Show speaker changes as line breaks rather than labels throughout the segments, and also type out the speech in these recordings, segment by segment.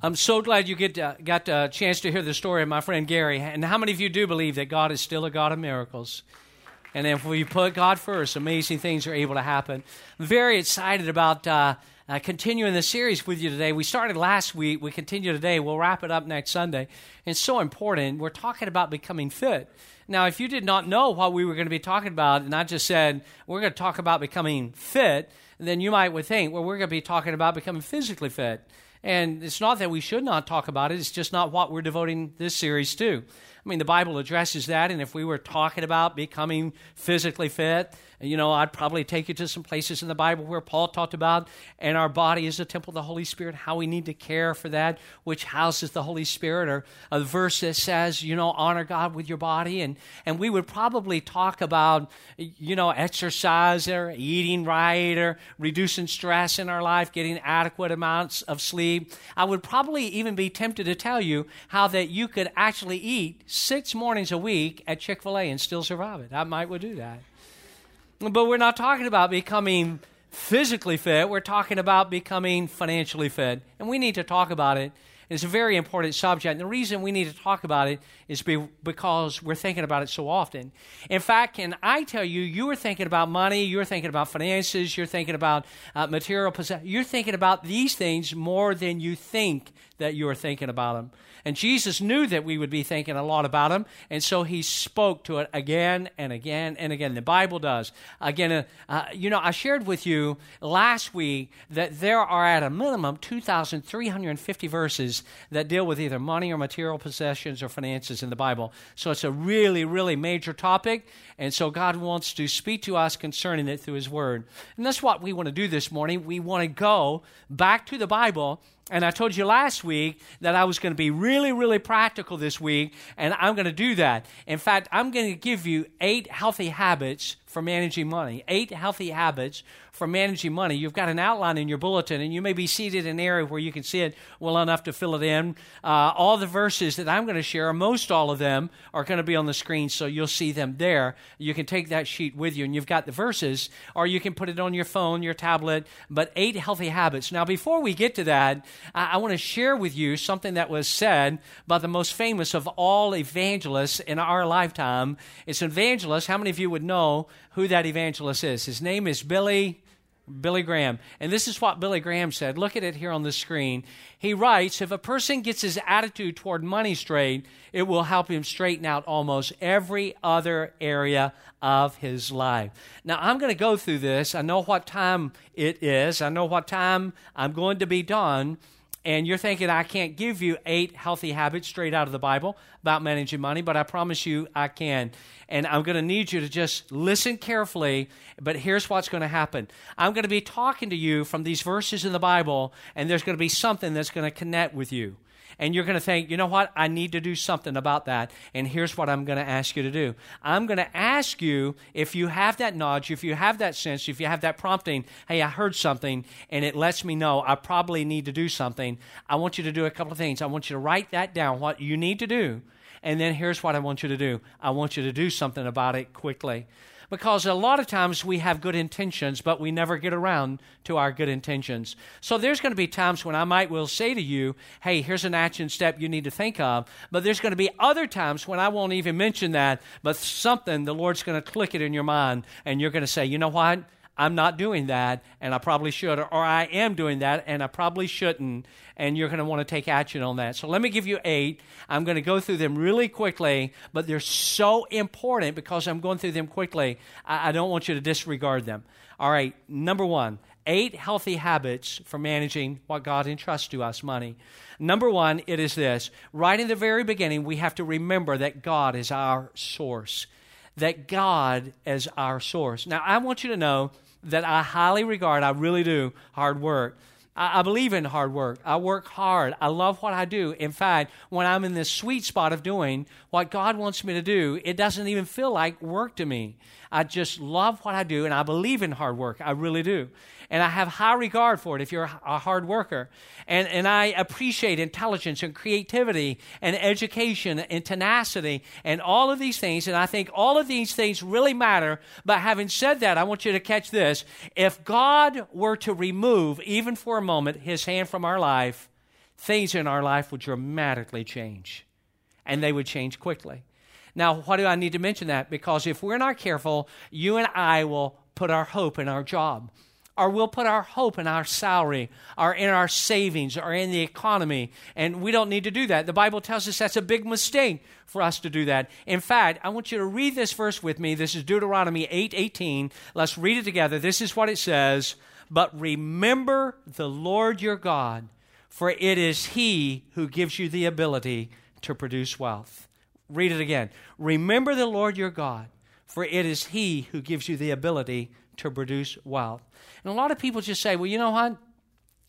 I'm so glad you get to, got a chance to hear the story of my friend Gary. And how many of you do believe that God is still a God of miracles? And if we put God first, amazing things are able to happen. I'm very excited about uh, uh, continuing the series with you today. We started last week, we continue today. We'll wrap it up next Sunday. It's so important. We're talking about becoming fit. Now, if you did not know what we were going to be talking about, and I just said we're going to talk about becoming fit, then you might would think, well, we're going to be talking about becoming physically fit. And it's not that we should not talk about it, it's just not what we're devoting this series to. I mean, the Bible addresses that, and if we were talking about becoming physically fit, you know, I'd probably take you to some places in the Bible where Paul talked about, and our body is a temple of the Holy Spirit, how we need to care for that, which houses the Holy Spirit, or a verse that says, you know, honor God with your body. And, and we would probably talk about, you know, exercise or eating right or reducing stress in our life, getting adequate amounts of sleep. I would probably even be tempted to tell you how that you could actually eat six mornings a week at Chick fil A and still survive it. I might would do that. But we're not talking about becoming physically fit, we're talking about becoming financially fit. And we need to talk about it. It's a very important subject. And the reason we need to talk about it is be, because we're thinking about it so often. In fact, can I tell you, you are thinking about money, you're thinking about finances, you're thinking about uh, material possession, you're thinking about these things more than you think that you are thinking about them. And Jesus knew that we would be thinking a lot about him, and so he spoke to it again and again and again. The Bible does. Again, uh, uh, you know, I shared with you last week that there are at a minimum 2,350 verses that deal with either money or material possessions or finances in the Bible. So it's a really, really major topic, and so God wants to speak to us concerning it through His Word. And that's what we want to do this morning. We want to go back to the Bible and I told you last week that I was going to be really, really practical this week, and I'm going to do that. In fact, I'm going to give you eight healthy habits for managing money. Eight healthy habits for managing money. You've got an outline in your bulletin, and you may be seated in an area where you can see it well enough to fill it in. Uh, all the verses that I'm going to share, most all of them, are going to be on the screen, so you'll see them there. You can take that sheet with you, and you've got the verses, or you can put it on your phone, your tablet. But eight healthy habits. Now, before we get to that, I, I want to share with you something that was said by the most famous of all evangelists in our lifetime. It's an evangelist. How many of you would know who that evangelist is? His name is Billy Billy Graham. And this is what Billy Graham said. Look at it here on the screen. He writes If a person gets his attitude toward money straight, it will help him straighten out almost every other area of his life. Now, I'm going to go through this. I know what time it is, I know what time I'm going to be done and you're thinking I can't give you eight healthy habits straight out of the Bible about managing money, but I promise you I can. And I'm going to need you to just listen carefully. But here's what's going to happen I'm going to be talking to you from these verses in the Bible, and there's going to be something that's going to connect with you and you're going to think, you know what, I need to do something about that. And here's what I'm going to ask you to do I'm going to ask you if you have that nudge, if you have that sense, if you have that prompting, hey, I heard something, and it lets me know I probably need to do something. I want you to do a couple of things. I want you to write that down, what you need to do. And then here's what I want you to do I want you to do something about it quickly because a lot of times we have good intentions, but we never get around to our good intentions. So there's going to be times when I might will say to you, hey, here's an action step you need to think of. But there's going to be other times when I won't even mention that, but something, the Lord's going to click it in your mind, and you're going to say, you know what? I'm not doing that, and I probably should, or I am doing that, and I probably shouldn't, and you're going to want to take action on that. So let me give you eight. I'm going to go through them really quickly, but they're so important because I'm going through them quickly. I, I don't want you to disregard them. All right, number one, eight healthy habits for managing what God entrusts to us money. Number one, it is this right in the very beginning, we have to remember that God is our source. That God is our source. Now, I want you to know that I highly regard, I really do, hard work. I, believe in hard work. I work hard. I love what I do. In fact, when I'm in this sweet spot of doing what God wants me to do, it doesn't even feel like work to me. I just love what I do, and I believe in hard work. I really do and I have high regard for it if you're a hard worker. And, and I appreciate intelligence and creativity and education and tenacity and all of these things. And I think all of these things really matter. But having said that, I want you to catch this. If God were to remove, even for a moment, his hand from our life, things in our life would dramatically change, and they would change quickly. Now, why do I need to mention that? Because if we're not careful, you and I will put our hope in our job or we'll put our hope in our salary or in our savings or in the economy. And we don't need to do that. The Bible tells us that's a big mistake for us to do that. In fact, I want you to read this verse with me. This is Deuteronomy 8 18. Let's read it together. This is what it says. But remember the Lord your God, for it is He who gives you the ability to produce wealth. Read it again. Remember the Lord your God, for it is He who gives you the ability to produce wealth. And a lot of people just say, well, you know what?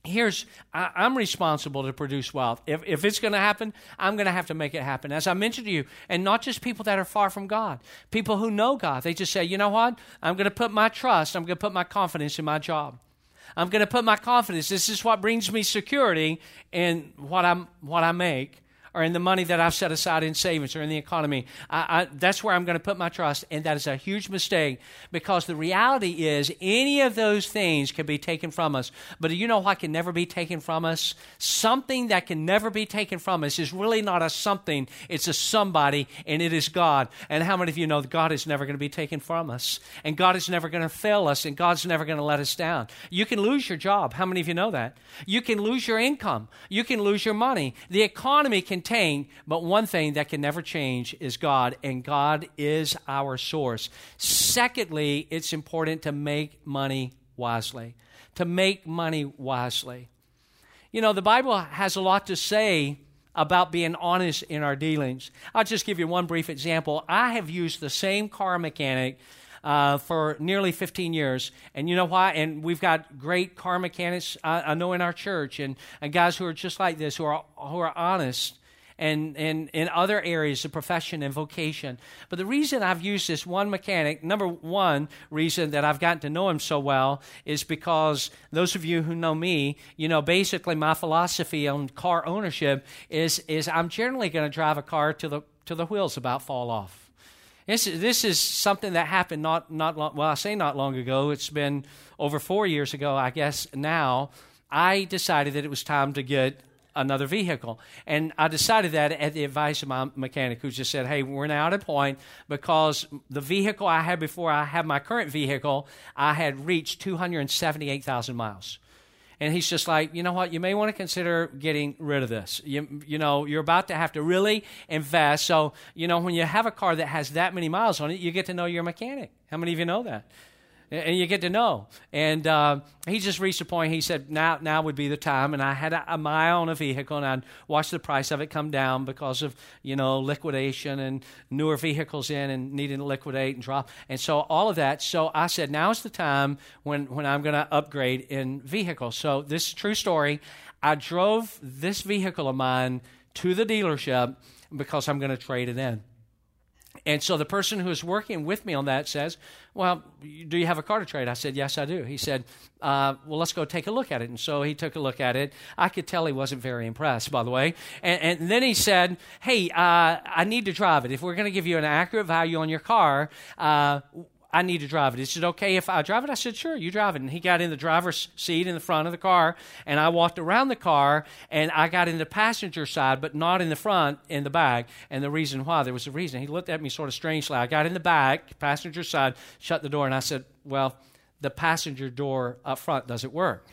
Here's, I, am responsible to produce wealth. If, if it's going to happen, I'm going to have to make it happen. As I mentioned to you, and not just people that are far from God, people who know God, they just say, you know what? I'm going to put my trust, I'm going to put my confidence in my job. I'm going to put my confidence. This is what brings me security in what, I'm, what I make or in the money that I've set aside in savings or in the economy. I, I, that's where I'm going to put my trust. And that is a huge mistake because the reality is any of those things can be taken from us. But you know what can never be taken from us? Something that can never be taken from us is really not a something, it's a somebody, and it is God. And how many of you know that God is never going to be taken from us? And God is never going to fail us, and God's never going to let us down. You can lose your job. How many of you know that? You can lose your income. You can lose your money. The economy can contain, but one thing that can never change is God, and God is our source. Secondly, it's important to make money wisely. To make money wisely. You know, the Bible has a lot to say about being honest in our dealings. I'll just give you one brief example. I have used the same car mechanic uh, for nearly 15 years. And you know why? And we've got great car mechanics I, I know in our church and, and guys who are just like this, who are, who are honest and, in other areas of profession and vocation. But the reason I've used this one mechanic, number one reason that I've gotten to know him so well is because those of you who know me, you know, basically my philosophy on car ownership is, is I'm generally going to drive a car to the, till the wheels about fall off. This, this is something that happened not, not long, well, I say not long ago. It's been over four years ago, I guess, now. I decided that it was time to get another vehicle. And I decided that at the advice of my mechanic, who just said, Hey, we're now at a point because the vehicle I had before I had my current vehicle, I had reached 278,000 miles. And he's just like, you know what? You may want to consider getting rid of this. You, you know, you're about to have to really invest. So, you know, when you have a car that has that many miles on it, you get to know your mechanic. How many of you know that? And you get to know. And uh, he just reached a point. He said, "Now, now would be the time." And I had a, a mile on a vehicle, and I'd watched the price of it come down because of you know liquidation and newer vehicles in and needing to liquidate and drop, and so all of that. So I said, "Now is the time when when I'm going to upgrade in vehicles." So this is true story. I drove this vehicle of mine to the dealership because I'm going to trade it in. And so the person who is working with me on that says, Well, do you have a car to trade? I said, Yes, I do. He said, uh, Well, let's go take a look at it. And so he took a look at it. I could tell he wasn't very impressed, by the way. And, and then he said, Hey, uh, I need to drive it. If we're going to give you an accurate value on your car, uh, I need to drive it. Is it okay if I drive it? I said, sure, you drive it. And he got in the driver's seat in the front of the car, and I walked around the car, and I got in the passenger side, but not in the front, in the back. And the reason why, there was a reason. He looked at me sort of strangely. I got in the back, passenger side, shut the door, and I said, well, the passenger door up front doesn't work.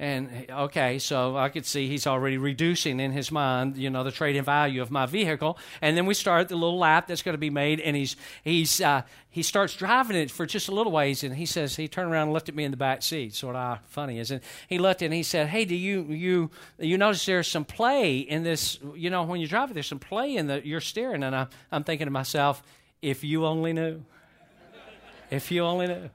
And okay, so I could see he's already reducing in his mind, you know, the trade-in value of my vehicle. And then we start the little lap that's going to be made, and he's he's uh, he starts driving it for just a little ways, and he says he turned around and looked at me in the back seat. Sort of funny, isn't it? He looked and he said, "Hey, do you you you notice there's some play in this? You know, when you drive it, there's some play in the your steering." And I, I'm thinking to myself, if you only knew, if you only knew.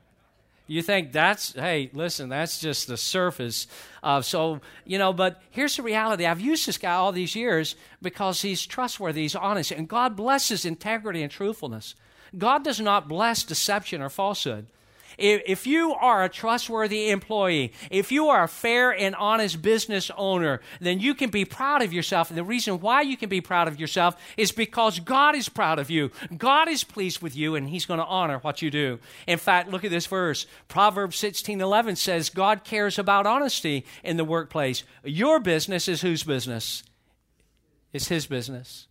You think that's, hey, listen, that's just the surface of, so, you know, but here's the reality. I've used this guy all these years because he's trustworthy, he's honest, and God blesses integrity and truthfulness. God does not bless deception or falsehood. If, you are a trustworthy employee, if you are a fair and honest business owner, then you can be proud of yourself. And the reason why you can be proud of yourself is because God is proud of you. God is pleased with you, and He's going to honor what you do. In fact, look at this verse. Proverbs 16 11 says, God cares about honesty in the workplace. Your business is whose business? It's His business.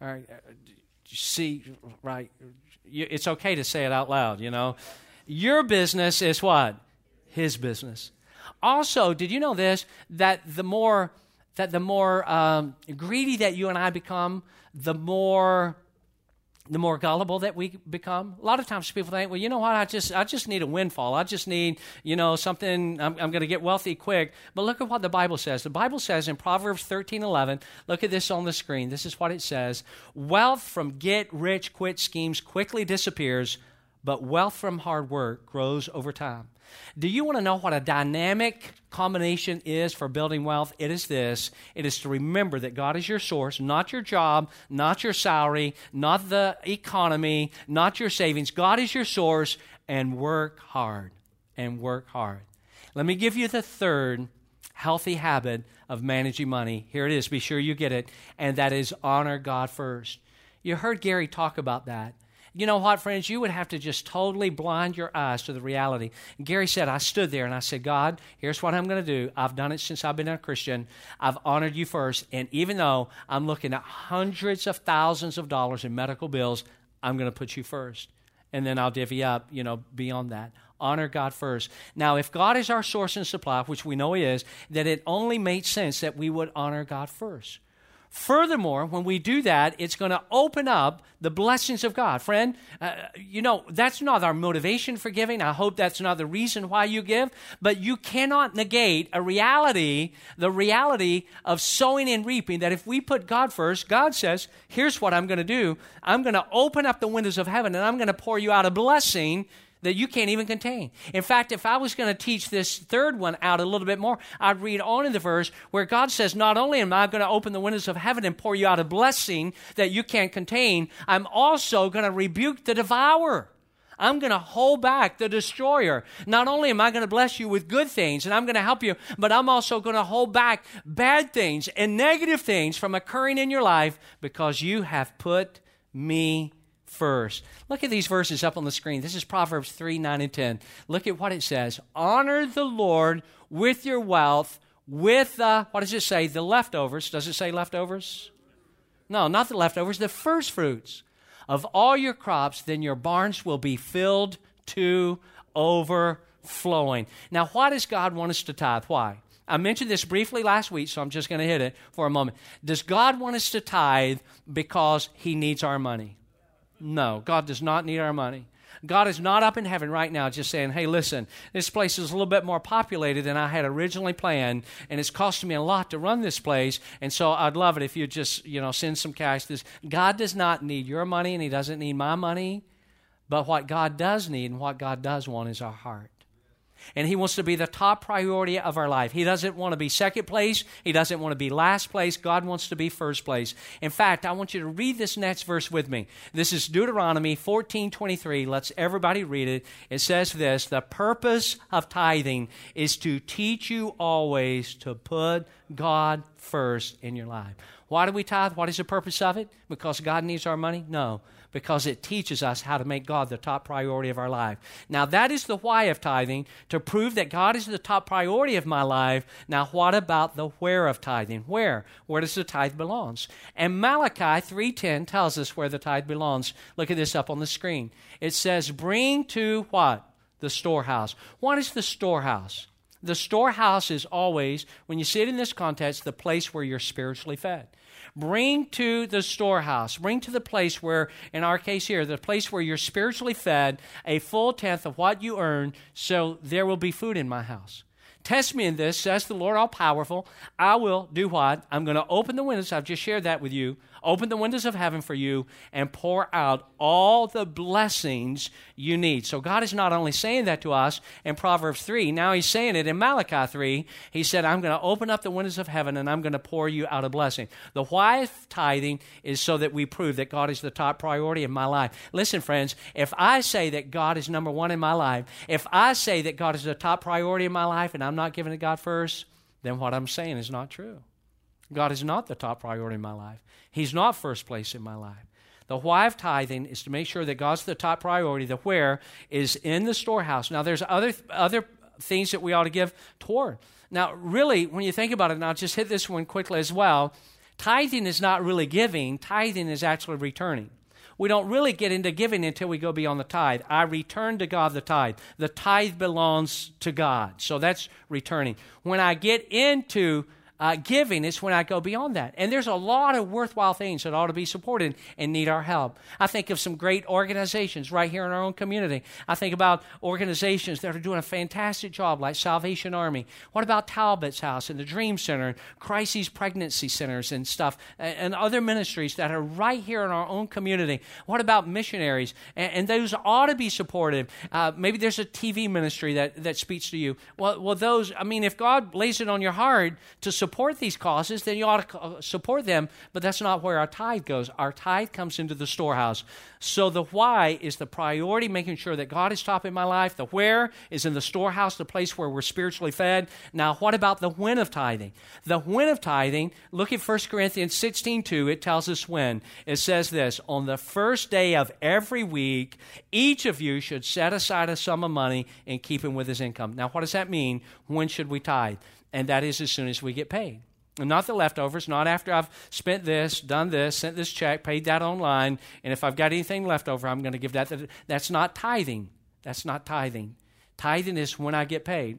All right. Uh, see, right? It's okay to say it out loud, you know. Your business is what? His business. Also, did you know this? That the more that the more um, greedy that you and I become, the more the more gullible that we become. A lot of times people think, well, you know what, I just I just need a windfall. I just need, you know, something I'm, I'm going to get wealthy quick. But look at what the Bible says. The Bible says in Proverbs 13, 11, look at this on the screen. This is what it says. Wealth from get rich quit schemes quickly disappears, but wealth from hard work grows over time. Do you want to know what a dynamic combination is for building wealth? It is this it is to remember that God is your source, not your job, not your salary, not the economy, not your savings. God is your source, and work hard. And work hard. Let me give you the third healthy habit of managing money. Here it is. Be sure you get it. And that is honor God first. You heard Gary talk about that you know what, friends? You would have to just totally blind your eyes to the reality. And Gary said, I stood there and I said, God, here's what I'm going to do. I've done it since I've been a Christian. I've honored you first. And even though I'm looking at hundreds of thousands of dollars in medical bills, I'm going to put you first. And then I'll divvy up, you know, beyond that honor God first. Now, if God is our source and supply, which we know He is, then it only makes sense that we would honor God first. Furthermore, when we do that, it's going to open up the blessings of God. Friend, uh, you know, that's not our motivation for giving. I hope that's not the reason why you give, but you cannot negate a reality, the reality of sowing and reaping, that if we put God first, God says, here's what I'm going to do. I'm going to open up the windows of heaven and I'm going to pour you out a blessing that you can't even contain. In fact, if I was going to teach this third one out a little bit more, I'd read on in the verse where God says, Not only am I going to open the windows of heaven and pour you out a blessing that you can't contain, I'm also going to rebuke the devourer. I'm going to hold back the destroyer. Not only am I going to bless you with good things and I'm going to help you, but I'm also going to hold back bad things and negative things from occurring in your life because you have put me first. Look at these verses up on the screen. This is Proverbs 3 9 and 10. Look at what it says Honor the Lord with your wealth, with the, what does it say? The leftovers. Does it say leftovers? No, not the leftovers, the first fruits of all your crops, then your barns will be filled to overflowing. Now, why does God want us to tithe? Why? I mentioned this briefly last week, so I'm just going to hit it for a moment. Does God want us to tithe because He needs our money? No, God does not need our money. God is not up in heaven right now just saying, hey, listen, this place is a little bit more populated than I had originally planned, and it's costing me a lot to run this place, and so I'd love it if you just, you know, send some cash. This God does not need your money, and He doesn't need my money. But what God does need and what God does want is our heart and He wants to be the top priority of our life. He doesn't want to be second place, He doesn't want to be last place. God wants to be first place. In fact, I want you to read this next verse with me. This is Deuteronomy 14 23. Let's everybody read it. It says this The purpose of tithing is to teach you always to put God first in your life. Why do we tithe? What is the purpose of it? Because God needs our money? No because it teaches us how to make God the top priority of our life. Now, that is the why of tithing, to prove that God is the top priority of my life. Now, what about the where of tithing? Where? Where does the tithe belongs? And Malachi 3.10 tells us where the tithe belongs. Look at this up on the screen. It says, bring to what? The storehouse. What is the storehouse? The storehouse is always, when you see it in this context, the place where you're spiritually fed. Bring to the storehouse, bring to the place where, in our case here, the place where you're spiritually fed, a full tenth of what you earn, so there will be food in my house. Test me in this, says the Lord all powerful. I will do what? I'm going to open the windows. I've just shared that with you open the windows of heaven for you and pour out all the blessings you need. So God is not only saying that to us in Proverbs 3, now He's saying it in Malachi 3. He said, I'm going to open up the windows of heaven and I'm going to pour you out a blessing. The why of tithing is so that we prove that God is the top priority in my life. Listen, friends, if I say that God is number one in my life, if I say that God is the top priority in my life and I'm not giving it God first, then what I'm saying is not true. God is not the top priority in my life. He's not first place in my life. The why of tithing is to make sure that God's the top priority. The where is in the storehouse. Now, there's other other things that we ought to give toward. Now, really, when you think about it, and I'll just hit this one quickly as well. Tithing is not really giving. Tithing is actually returning. We don't really get into giving until we go beyond the tithe. I return to God the tithe. The tithe belongs to God. So that's returning. When I get into uh, giving is when I go beyond that. And there's a lot of worthwhile things that ought to be supported and need our help. I think of some great organizations right here in our own community. I think about organizations that are doing a fantastic job, like Salvation Army. What about Talbot's House and the Dream Center, and Crisis Pregnancy Centers and stuff, and, and other ministries that are right here in our own community? What about missionaries? And, and those ought to be supported. Uh, maybe there's a TV ministry that, that speaks to you. Well, well, those, I mean, if God lays it on your heart to support support these causes, then you ought to uh, support them, but that's not where our tithe goes. Our tithe comes into the storehouse. So the why is the priority, making sure that God is top in my life. The where is in the storehouse, the place where we're spiritually fed. Now, what about the when of tithing? The when of tithing, look at 1 Corinthians 16 2. It tells us when. It says this On the first day of every week, each of you should set aside a sum of money and keep him with his income. Now, what does that mean? When should we tithe? And that is as soon as we get paid. And not the leftovers, not after I've spent this, done this, sent this check, paid that online, and if I've got anything left over, I'm going to give that. That's not tithing. That's not tithing. Tithing is when I get paid.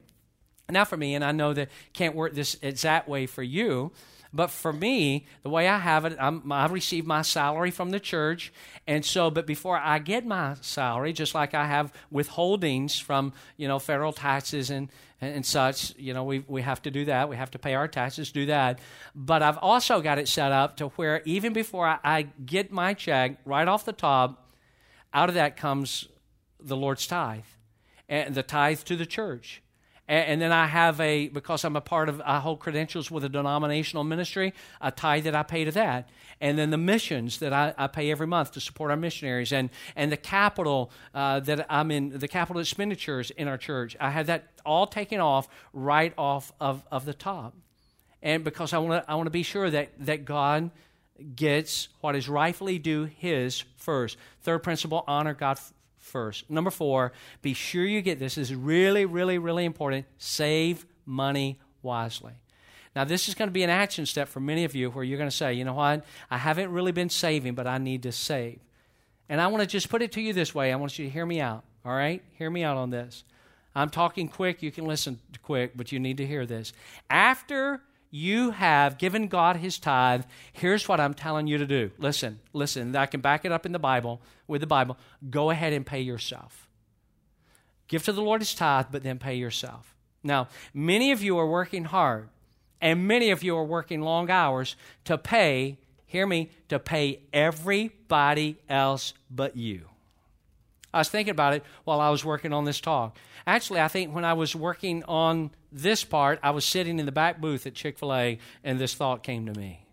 Now, for me, and I know that can't work this exact way for you, but for me, the way I have it, I'm, I receive my salary from the church. And so, but before I get my salary, just like I have withholdings from, you know, federal taxes and, and such, you know, we, we have to do that. We have to pay our taxes, do that. But I've also got it set up to where even before I, I get my check, right off the top, out of that comes the Lord's tithe and the tithe to the church. And, then I have a, because I'm a part of, I hold credentials with a denominational ministry, a tithe that I pay to that. And then the missions that I, I pay every month to support our missionaries. And, and the capital uh, that I'm in, the capital expenditures in our church. I have that all taken off right off of, of the top. And because I want to I wanna be sure that, that God gets what is rightfully due His first. Third principle honor God first. Number four, be sure you get this. This is really, really, really important. Save money wisely. Now, this is going to be an action step for many of you where you're going to say, you know what? I haven't really been saving, but I need to save. And I want to just put it to you this way. I want you to hear me out, all right? Hear me out on this. I'm talking quick. You can listen quick, but you need to hear this. After you have given God his tithe, here's what I'm telling you to do. Listen, listen, I can back it up in the Bible with the Bible. Go ahead and pay yourself. Give to the Lord his tithe, but then pay yourself. Now, many of you are working hard, and many of you are working long hours to pay, hear me, to pay everybody else but you. I was thinking about it while I was working on this talk. Actually, I think when I was working on this part, I was sitting in the back booth at Chick fil A, and this thought came to me.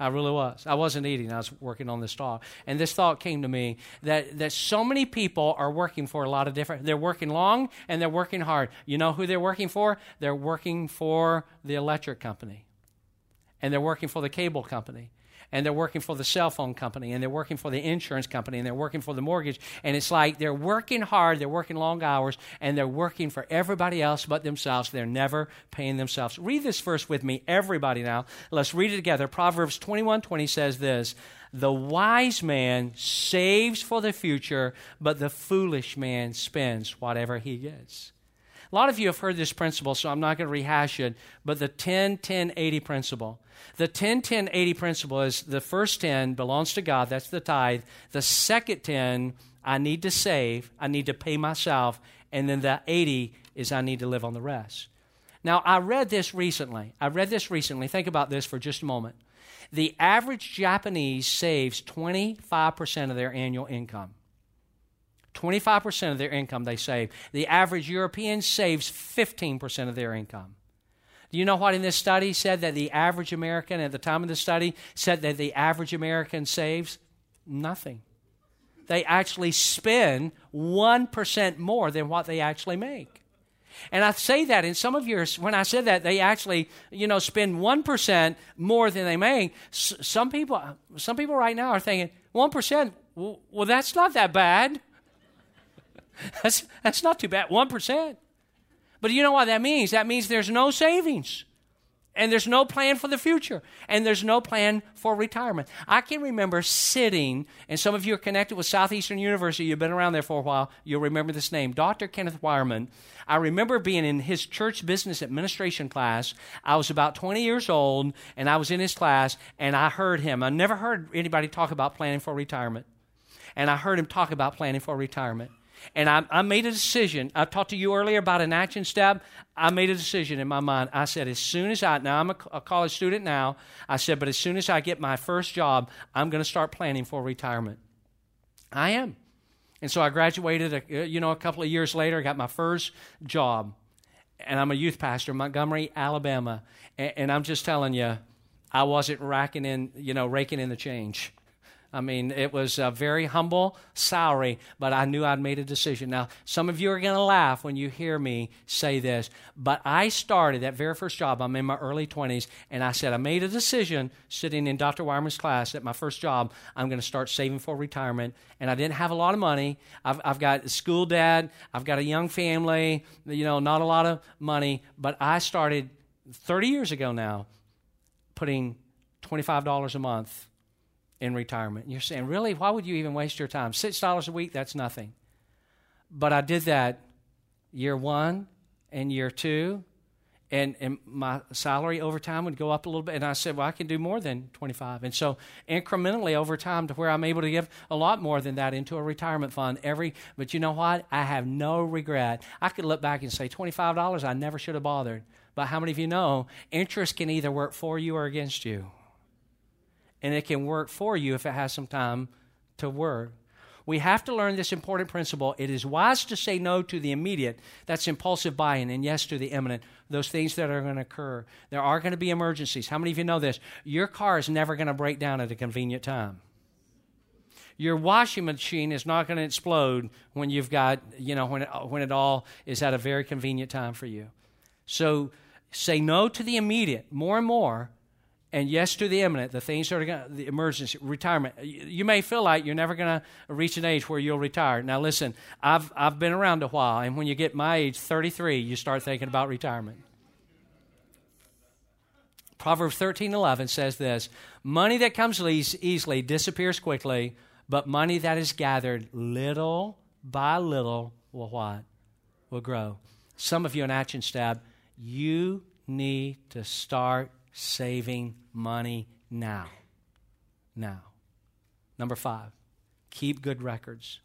I really was. I wasn't eating, I was working on this talk. And this thought came to me that, that so many people are working for a lot of different, they're working long and they're working hard. You know who they're working for? They're working for the electric company, and they're working for the cable company, and they're working for the cell phone company and they're working for the insurance company and they're working for the mortgage. And it's like they're working hard, they're working long hours, and they're working for everybody else but themselves. They're never paying themselves. Read this verse with me, everybody now. Let's read it together. Proverbs 21 20 says this. The wise man saves for the future, but the foolish man spends whatever he gets. A lot of you have heard this principle, so I'm not going to rehash it, but the 10 10 80 principle. The 10 10 80 principle is the first 10 belongs to God, that's the tithe. The second 10, I need to save, I need to pay myself, and then the 80 is I need to live on the rest. Now, I read this recently. I read this recently. Think about this for just a moment. The average Japanese saves 25% of their annual income. 25% of their income they save. The average European saves 15% of their income. Do you know what in this study said that the average American, at the time of the study, said that the average American saves? Nothing. They actually spend 1% more than what they actually make. And I say that in some of your, when I said that, they actually, you know, spend 1% more than they make. S- some people, some people right now are thinking, 1%, well, well that's not that bad. that's, that's not too bad, 1%. But you know what that means? That means there's no savings. And there's no plan for the future. And there's no plan for retirement. I can remember sitting, and some of you are connected with Southeastern University. You've been around there for a while. You'll remember this name, Dr. Kenneth Wireman. I remember being in his church business administration class. I was about 20 years old, and I was in his class, and I heard him. I never heard anybody talk about planning for retirement. And I heard him talk about planning for retirement. And I, I made a decision. I talked to you earlier about an action step. I made a decision in my mind. I said, as soon as I, now I'm a, a college student now, I said, but as soon as I get my first job, I'm going to start planning for retirement. I am. And so I graduated, a, uh, you know, a couple of years later, I got my first job. And I'm a youth pastor in Montgomery, Alabama. And, and I'm just telling you, I wasn't racking in, you know, raking in the change. I mean, it was a very humble salary, but I knew I'd made a decision. Now, some of you are going to laugh when you hear me say this, but I started that very first job. I'm in my early 20s, and I said, I made a decision sitting in Dr. Wireman's class at my first job. I'm going to start saving for retirement. And I didn't have a lot of money. I've, I've got a school dad, I've got a young family, you know, not a lot of money, but I started 30 years ago now putting $25 a month in retirement. You're saying, really? Why would you even waste your time? $6 a week, that's nothing. But I did that year one and year two, and, and my salary over time would go up a little bit. And I said, well, I can do more than 25. And so incrementally over time to where I'm able to give a lot more than that into a retirement fund every, but you know what? I have no regret. I could look back and say, $25, I never should have bothered. But how many of you know interest can either work for you or against you? And it can work for you if it has some time to work. We have to learn this important principle. It is wise to say no to the immediate, that's impulsive buying, and yes to the imminent, those things that are going to occur. There are going to be emergencies. How many of you know this? Your car is never going to break down at a convenient time. Your washing machine is not going to explode when you've got, you know, when it, when it all is at a very convenient time for you. So say no to the immediate more and more and yes to the imminent, the things that are going the emergency, retirement. You may feel like you're never going to reach an age where you'll retire. Now, listen, I've, I've been around a while, and when you get my age, 33, you start thinking about retirement. Proverbs 13:11 says this, money that comes easily disappears quickly, but money that is gathered little by little will what? Will grow. Some of you in Action Stab, you need to start saving money now. Now. Number five, keep good records.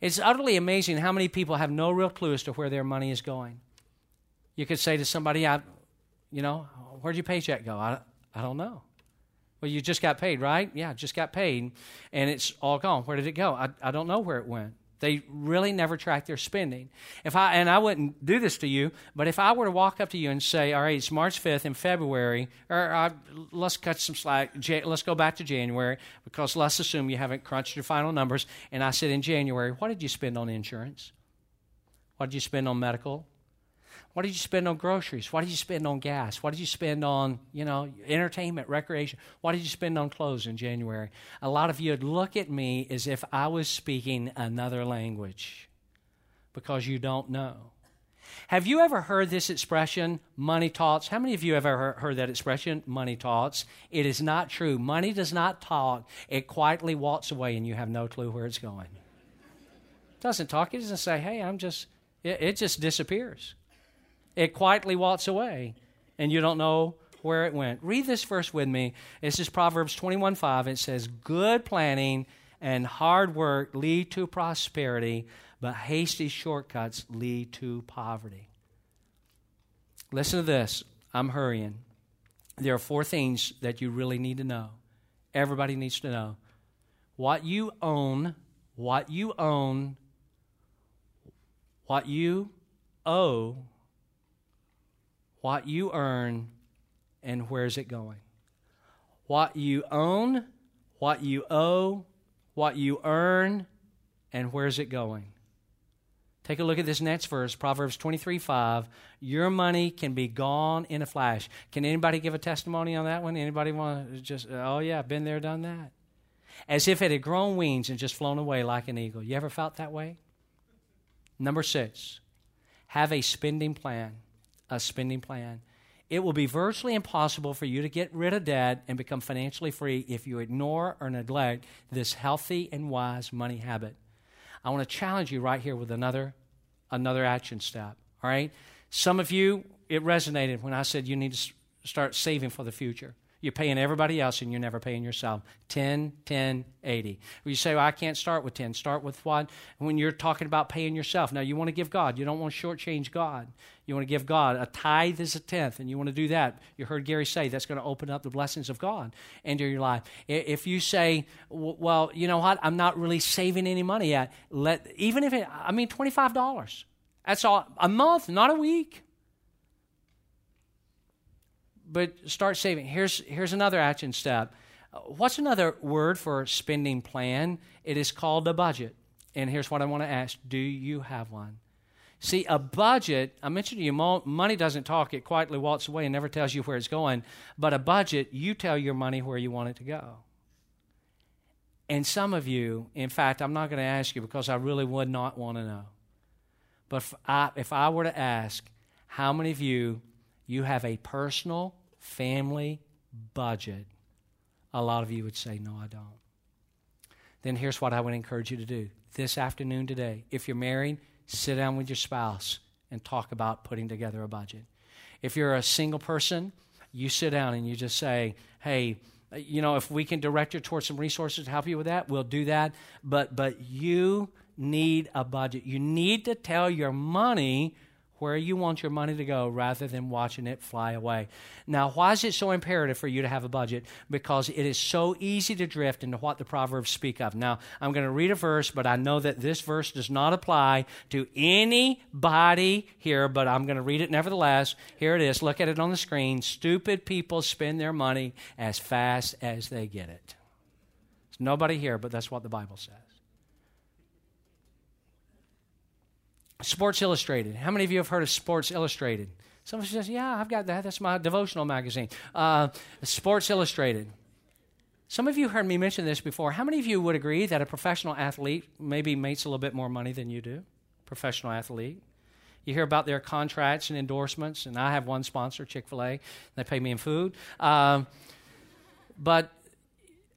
It's utterly amazing how many people have no real clue as to where their money is going. You could say to somebody, I, you know, where'd your paycheck go? I, I don't know. Well, you just got paid, right? Yeah, just got paid, and it's all gone. Where did it go? I, I don't know where it went. They really never track their spending. If I and I wouldn't do this to you, but if I were to walk up to you and say, "All right, it's March fifth in February," or uh, let's cut some slack. let's go back to January because let's assume you haven't crunched your final numbers. And I said in January, what did you spend on insurance? What did you spend on medical? What did you spend on groceries? What did you spend on gas? What did you spend on, you know, entertainment, recreation? What did you spend on clothes in January? A lot of you would look at me as if I was speaking another language because you don't know. Have you ever heard this expression, money talks? How many of you have ever heard that expression, money talks? It is not true. Money does not talk. It quietly walks away and you have no clue where it's going. It doesn't talk. It doesn't say, hey, I'm just, it, it just disappears. It quietly walks away, and you don't know where it went. Read this verse with me. This is Proverbs 21 5. It says, Good planning and hard work lead to prosperity, but hasty shortcuts lead to poverty. Listen to this. I'm hurrying. There are four things that you really need to know. Everybody needs to know. What you own, what you own, what you owe, what you earn, and where's it going. What you own, what you owe, what you earn, and where's it going. Take a look at this next verse, Proverbs 23 5. Your money can be gone in a flash. Can anybody give a testimony on that one? Anybody want to just, oh yeah, been there, done that? As if it had grown wings and just flown away like an eagle. You ever felt that way? Number six, have a spending plan. A spending plan. It will be virtually impossible for you to get rid of debt and become financially free if you ignore or neglect this healthy and wise money habit. I want to challenge you right here with another another action step. All right? Some of you it resonated when I said you need to start saving for the future. You're paying everybody else and you're never paying yourself. 10, 10, 80. you say, well, I can't start with 10. Start with what? When you're talking about paying yourself. Now, you want to give God. You don't want to shortchange God. You want to give God. A tithe is a tenth, and you want to do that. You heard Gary say that's going to open up the blessings of God into your life. If you say, well, you know what? I'm not really saving any money yet. Let, even if it, I mean, $25. That's all, a month, not a week but start saving. Here's, here's another action step. What's another word for spending plan? It is called a budget. And here's what I want to ask Do you have one? See, a budget, I mentioned to you, money doesn't talk. It quietly walks away and never tells you where it's going. But a budget, you tell your money where you want it to go. And some of you, in fact, I'm not going to ask you because I really would not want to know. But if I, if I were to ask, how many of you, you have a personal family budget, a lot of you would say, No, I don't. Then here's what I would encourage you to do this afternoon today. If you're married, sit down with your spouse and talk about putting together a budget. If you're a single person, you sit down and you just say, Hey, you know, if we can direct you towards some resources to help you with that, we'll do that. But but you need a budget. You need to tell your money where you want your money to go rather than watching it fly away. Now, why is it so imperative for you to have a budget? Because it is so easy to drift into what the Proverbs speak of. Now, I'm going to read a verse, but I know that this verse does not apply to anybody here, but I'm going to read it nevertheless. Here it is. Look at it on the screen. Stupid people spend their money as fast as they get it. There's nobody here, but that's what the Bible says. Sports Illustrated. How many of you have heard of Sports Illustrated? Someone says, Yeah, I've got that. That's my devotional magazine. Uh, Sports Illustrated. Some of you heard me mention this before. How many of you would agree that a professional athlete maybe makes a little bit more money than you do? Professional athlete. You hear about their contracts and endorsements, and I have one sponsor, Chick fil A. They pay me in food. Um, but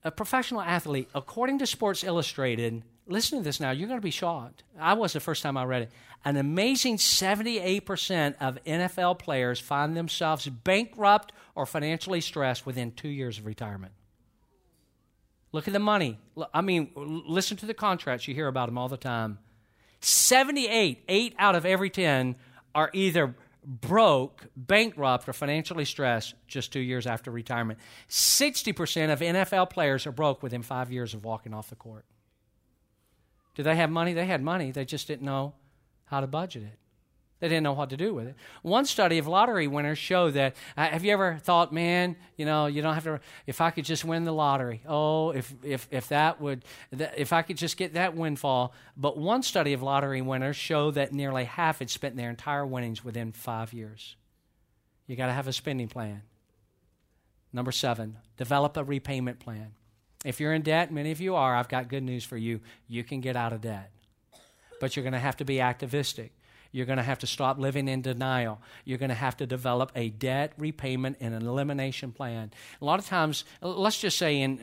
a professional athlete, according to Sports Illustrated, listen to this now. You're going to be shocked. I was the first time I read it. An amazing 78% of NFL players find themselves bankrupt or financially stressed within two years of retirement. Look at the money. I mean, listen to the contracts. You hear about them all the time. 78, 8 out of every 10 are either broke, bankrupt, or financially stressed just two years after retirement. 60% of NFL players are broke within five years of walking off the court. Did they have money? They had money. They just didn't know how to budget it. They didn't know what to do with it. One study of lottery winners showed that. Uh, have you ever thought, man, you know, you don't have to. If I could just win the lottery, oh, if if if that would, if I could just get that windfall. But one study of lottery winners showed that nearly half had spent their entire winnings within five years. You got to have a spending plan. Number seven, develop a repayment plan. If you're in debt, many of you are, I've got good news for you. You can get out of debt. But you're going to have to be activistic. You're going to have to stop living in denial. You're going to have to develop a debt repayment and an elimination plan. A lot of times, let's just say in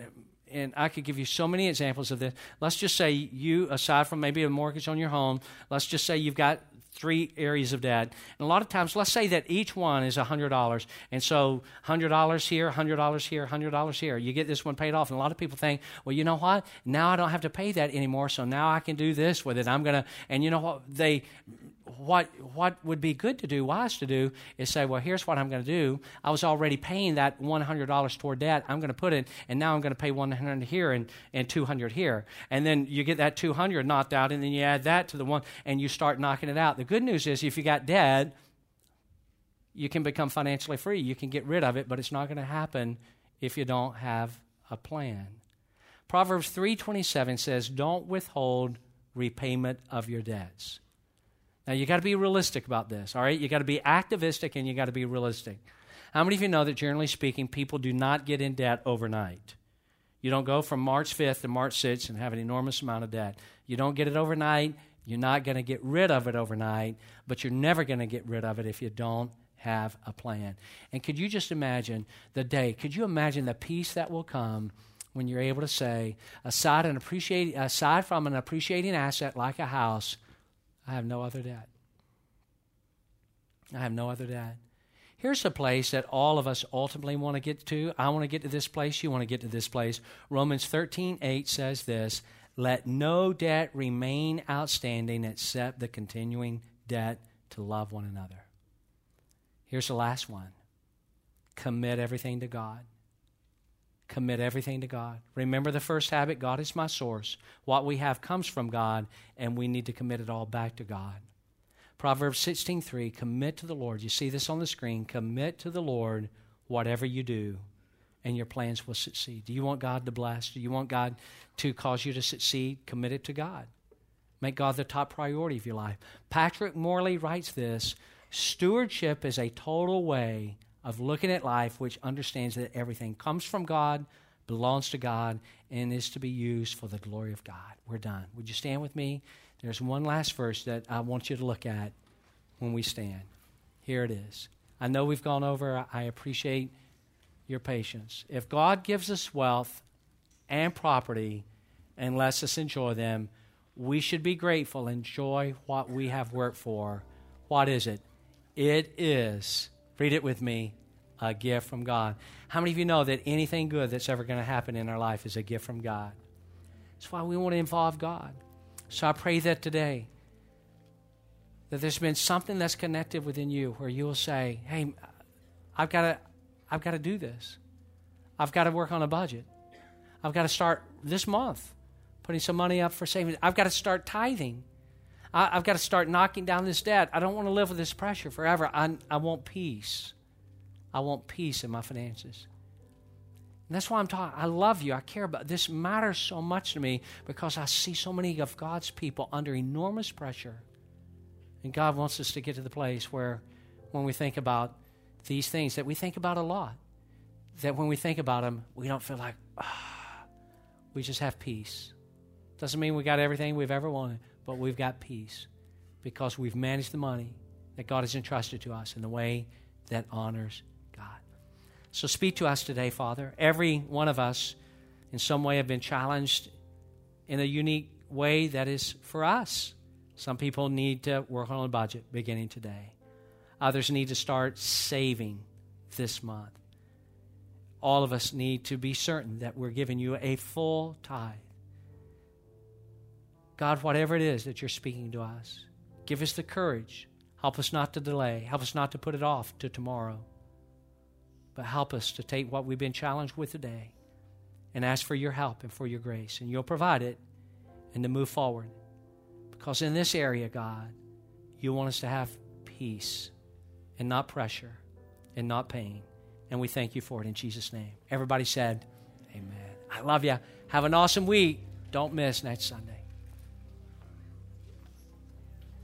and I could give you so many examples of this. Let's just say you, aside from maybe a mortgage on your home, let's just say you've got three areas of debt. And a lot of times, let's say that each one is $100. And so $100 here, $100 here, $100 here. You get this one paid off. And a lot of people think, well, you know what? Now I don't have to pay that anymore. So now I can do this with it. I'm going to, and you know what? They, what, what would be good to do, wise to do, is say, well, here's what I'm going to do. I was already paying that $100 toward debt. I'm going to put it, and now I'm going to pay 100 here and, and 200 here. And then you get that 200 knocked out, and then you add that to the one, and you start knocking it out. The good news is if you got debt, you can become financially free. You can get rid of it, but it's not going to happen if you don't have a plan. Proverbs 3:27 says, "Don't withhold repayment of your debts." Now you got to be realistic about this, all right? You got to be activistic and you got to be realistic. How many of you know that generally speaking, people do not get in debt overnight? You don't go from March 5th to March 6th and have an enormous amount of debt. You don't get it overnight. You're not going to get rid of it overnight, but you're never going to get rid of it if you don't have a plan. And could you just imagine the day? Could you imagine the peace that will come when you're able to say, aside, an appreciate, aside from an appreciating asset like a house, I have no other debt. I have no other debt. Here's a place that all of us ultimately want to get to. I want to get to this place. You want to get to this place. Romans 13 8 says this Let no debt remain outstanding except the continuing debt to love one another. Here's the last one commit everything to God. Commit everything to God. Remember the first habit God is my source. What we have comes from God, and we need to commit it all back to God. Proverbs 16:3 commit to the Lord. You see this on the screen. Commit to the Lord whatever you do, and your plans will succeed. Do you want God to bless? Do you want God to cause you to succeed? Commit it to God. Make God the top priority of your life. Patrick Morley writes this Stewardship is a total way of looking at life which understands that everything comes from God, belongs to God, and is to be used for the glory of God. We're done. Would you stand with me? There's one last verse that I want you to look at when we stand. Here it is. I know we've gone over, I appreciate your patience. If God gives us wealth and property and lets us enjoy them, we should be grateful, enjoy what we have worked for. What is it? It is, read it with me, a gift from God. How many of you know that anything good that's ever going to happen in our life is a gift from God? That's why we want to involve God. So I pray that today, that there's been something that's connected within you where you will say, hey, I've got to, I've got to do this. I've got to work on a budget. I've got to start this month putting some money up for savings. I've got to start tithing. I, have got to start knocking down this debt. I don't want to live with this pressure forever. I, I want peace. I want peace in my finances. And that's why I'm talking. I love you. I care about this. Matters so much to me because I see so many of God's people under enormous pressure. And God wants us to get to the place where, when we think about these things that we think about a lot, that when we think about them, we don't feel like, ah, we just have peace. Doesn't mean we got everything we've ever wanted, but we've got peace because we've managed the money that God has entrusted to us in the way that honors God. So speak to us today, Father. Every one of us, in some way, have been challenged in a unique way that is for us. Some people need to work on a budget beginning today. Others need to start saving this month. All of us need to be certain that we're giving you a full tithe God, whatever it is that you're speaking to us, give us the courage. Help us not to delay. Help us not to put it off to tomorrow. But help us to take what we've been challenged with today and ask for your help and for your grace. And you'll provide it and to move forward. Because in this area, God, you want us to have peace and not pressure and not pain. And we thank you for it in Jesus' name. Everybody said, Amen. I love you. Have an awesome week. Don't miss next Sunday.